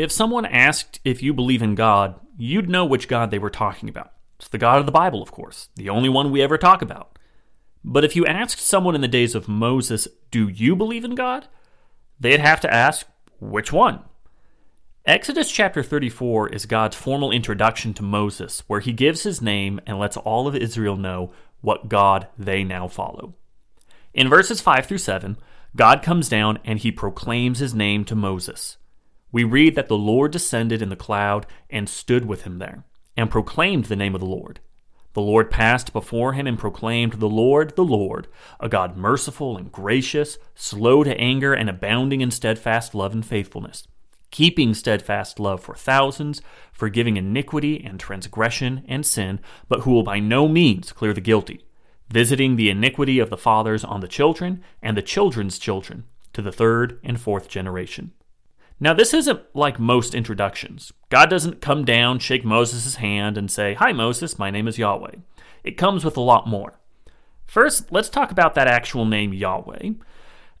if someone asked if you believe in God, you'd know which God they were talking about. It's the God of the Bible, of course, the only one we ever talk about. But if you asked someone in the days of Moses, Do you believe in God? they'd have to ask, Which one? Exodus chapter 34 is God's formal introduction to Moses, where he gives his name and lets all of Israel know what God they now follow. In verses 5 through 7, God comes down and he proclaims his name to Moses. We read that the Lord descended in the cloud and stood with him there, and proclaimed the name of the Lord. The Lord passed before him and proclaimed, The Lord, the Lord, a God merciful and gracious, slow to anger and abounding in steadfast love and faithfulness keeping steadfast love for thousands, forgiving iniquity and transgression and sin, but who will by no means clear the guilty, visiting the iniquity of the fathers on the children and the children's children to the third and fourth generation. Now, this isn't like most introductions. God doesn't come down, shake Moses' hand, and say, Hi, Moses, my name is Yahweh. It comes with a lot more. First, let's talk about that actual name, Yahweh.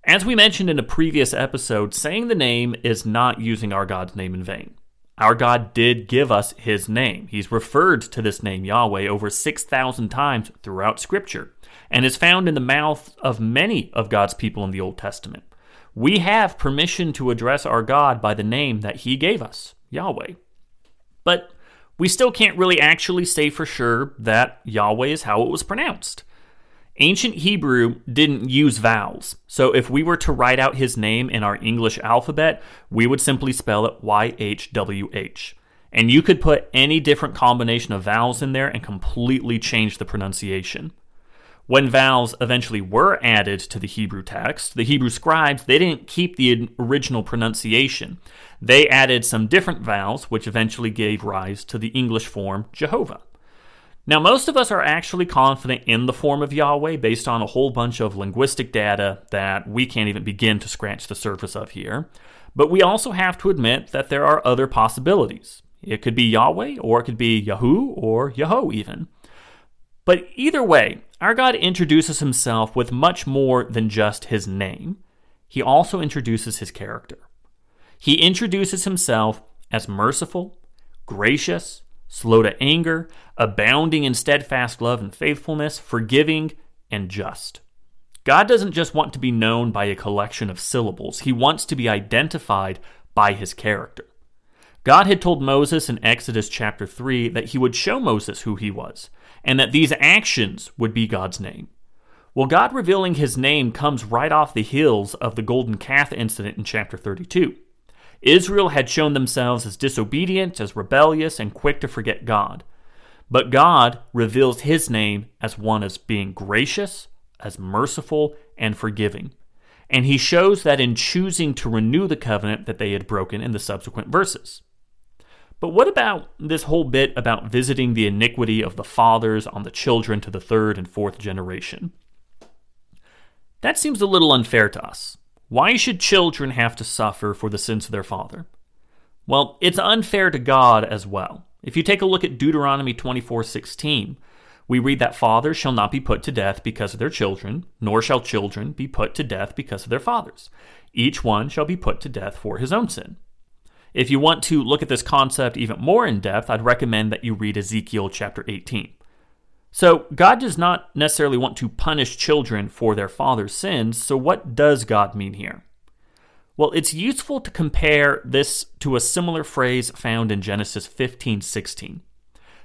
As we mentioned in a previous episode, saying the name is not using our God's name in vain. Our God did give us his name. He's referred to this name, Yahweh, over 6,000 times throughout Scripture and is found in the mouth of many of God's people in the Old Testament. We have permission to address our God by the name that he gave us, Yahweh. But we still can't really actually say for sure that Yahweh is how it was pronounced. Ancient Hebrew didn't use vowels, so if we were to write out his name in our English alphabet, we would simply spell it YHWH. And you could put any different combination of vowels in there and completely change the pronunciation. When vowels eventually were added to the Hebrew text, the Hebrew scribes they didn't keep the original pronunciation. They added some different vowels which eventually gave rise to the English form Jehovah. Now, most of us are actually confident in the form of Yahweh based on a whole bunch of linguistic data that we can't even begin to scratch the surface of here. But we also have to admit that there are other possibilities. It could be Yahweh, or it could be Yahoo, or Yahoo, even. But either way, our God introduces himself with much more than just his name. He also introduces his character. He introduces himself as merciful, gracious, slow to anger, abounding in steadfast love and faithfulness, forgiving, and just. God doesn't just want to be known by a collection of syllables, He wants to be identified by His character. God had told Moses in Exodus chapter 3 that He would show Moses who He was, and that these actions would be God's name. Well, God revealing His name comes right off the heels of the golden calf incident in chapter 32. Israel had shown themselves as disobedient, as rebellious, and quick to forget God. But God reveals his name as one as being gracious, as merciful, and forgiving. And he shows that in choosing to renew the covenant that they had broken in the subsequent verses. But what about this whole bit about visiting the iniquity of the fathers on the children to the third and fourth generation? That seems a little unfair to us. Why should children have to suffer for the sins of their father? Well, it's unfair to God as well. If you take a look at Deuteronomy 24:16, we read that fathers shall not be put to death because of their children, nor shall children be put to death because of their fathers. Each one shall be put to death for his own sin. If you want to look at this concept even more in depth, I'd recommend that you read Ezekiel chapter 18. So, God does not necessarily want to punish children for their father's sins, so what does God mean here? Well, it's useful to compare this to a similar phrase found in Genesis 15:16.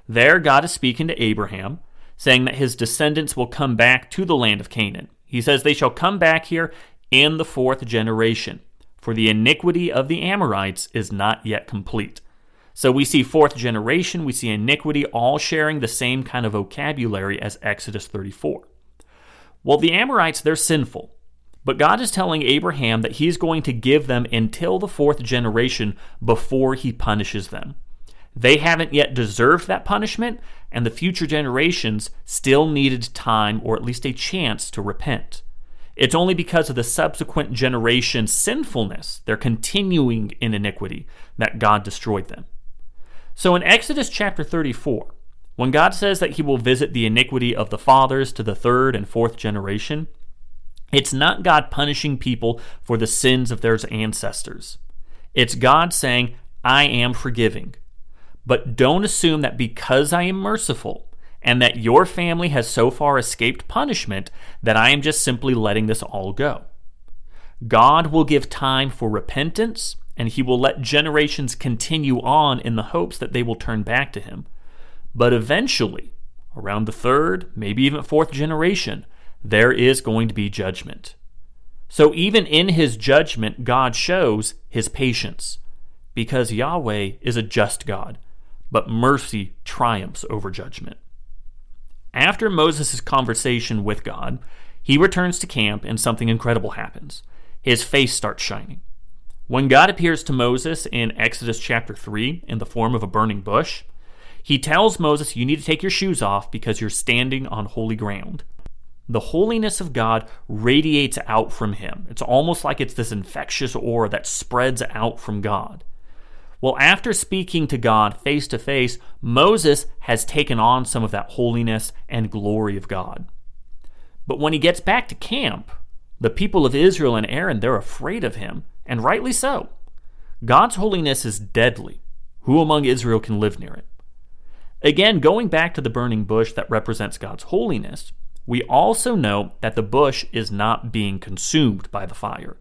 There God is speaking to Abraham, saying that his descendants will come back to the land of Canaan. He says they shall come back here in the fourth generation, for the iniquity of the Amorites is not yet complete. So we see fourth generation, we see iniquity, all sharing the same kind of vocabulary as Exodus 34. Well, the Amorites, they're sinful. But God is telling Abraham that he's going to give them until the fourth generation before he punishes them. They haven't yet deserved that punishment, and the future generations still needed time or at least a chance to repent. It's only because of the subsequent generation's sinfulness, their continuing in iniquity, that God destroyed them. So in Exodus chapter 34, when God says that he will visit the iniquity of the fathers to the third and fourth generation, it's not God punishing people for the sins of their ancestors. It's God saying, I am forgiving. But don't assume that because I am merciful and that your family has so far escaped punishment, that I am just simply letting this all go. God will give time for repentance, and He will let generations continue on in the hopes that they will turn back to Him. But eventually, around the third, maybe even fourth generation, there is going to be judgment. So even in His judgment, God shows His patience, because Yahweh is a just God, but mercy triumphs over judgment. After Moses' conversation with God, he returns to camp and something incredible happens. His face starts shining. When God appears to Moses in Exodus chapter 3 in the form of a burning bush, he tells Moses, You need to take your shoes off because you're standing on holy ground. The holiness of God radiates out from him. It's almost like it's this infectious aura that spreads out from God. Well, after speaking to God face to face, Moses has taken on some of that holiness and glory of God. But when he gets back to camp, the people of Israel and Aaron, they're afraid of him, and rightly so. God's holiness is deadly. Who among Israel can live near it? Again, going back to the burning bush that represents God's holiness, we also know that the bush is not being consumed by the fire.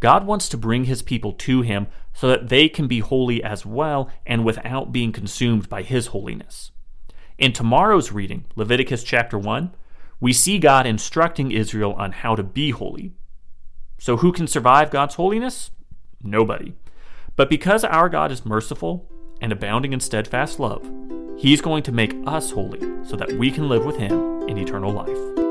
God wants to bring his people to him so that they can be holy as well and without being consumed by his holiness. In tomorrow's reading, Leviticus chapter 1, we see God instructing Israel on how to be holy. So, who can survive God's holiness? Nobody. But because our God is merciful and abounding in steadfast love, He's going to make us holy so that we can live with Him in eternal life.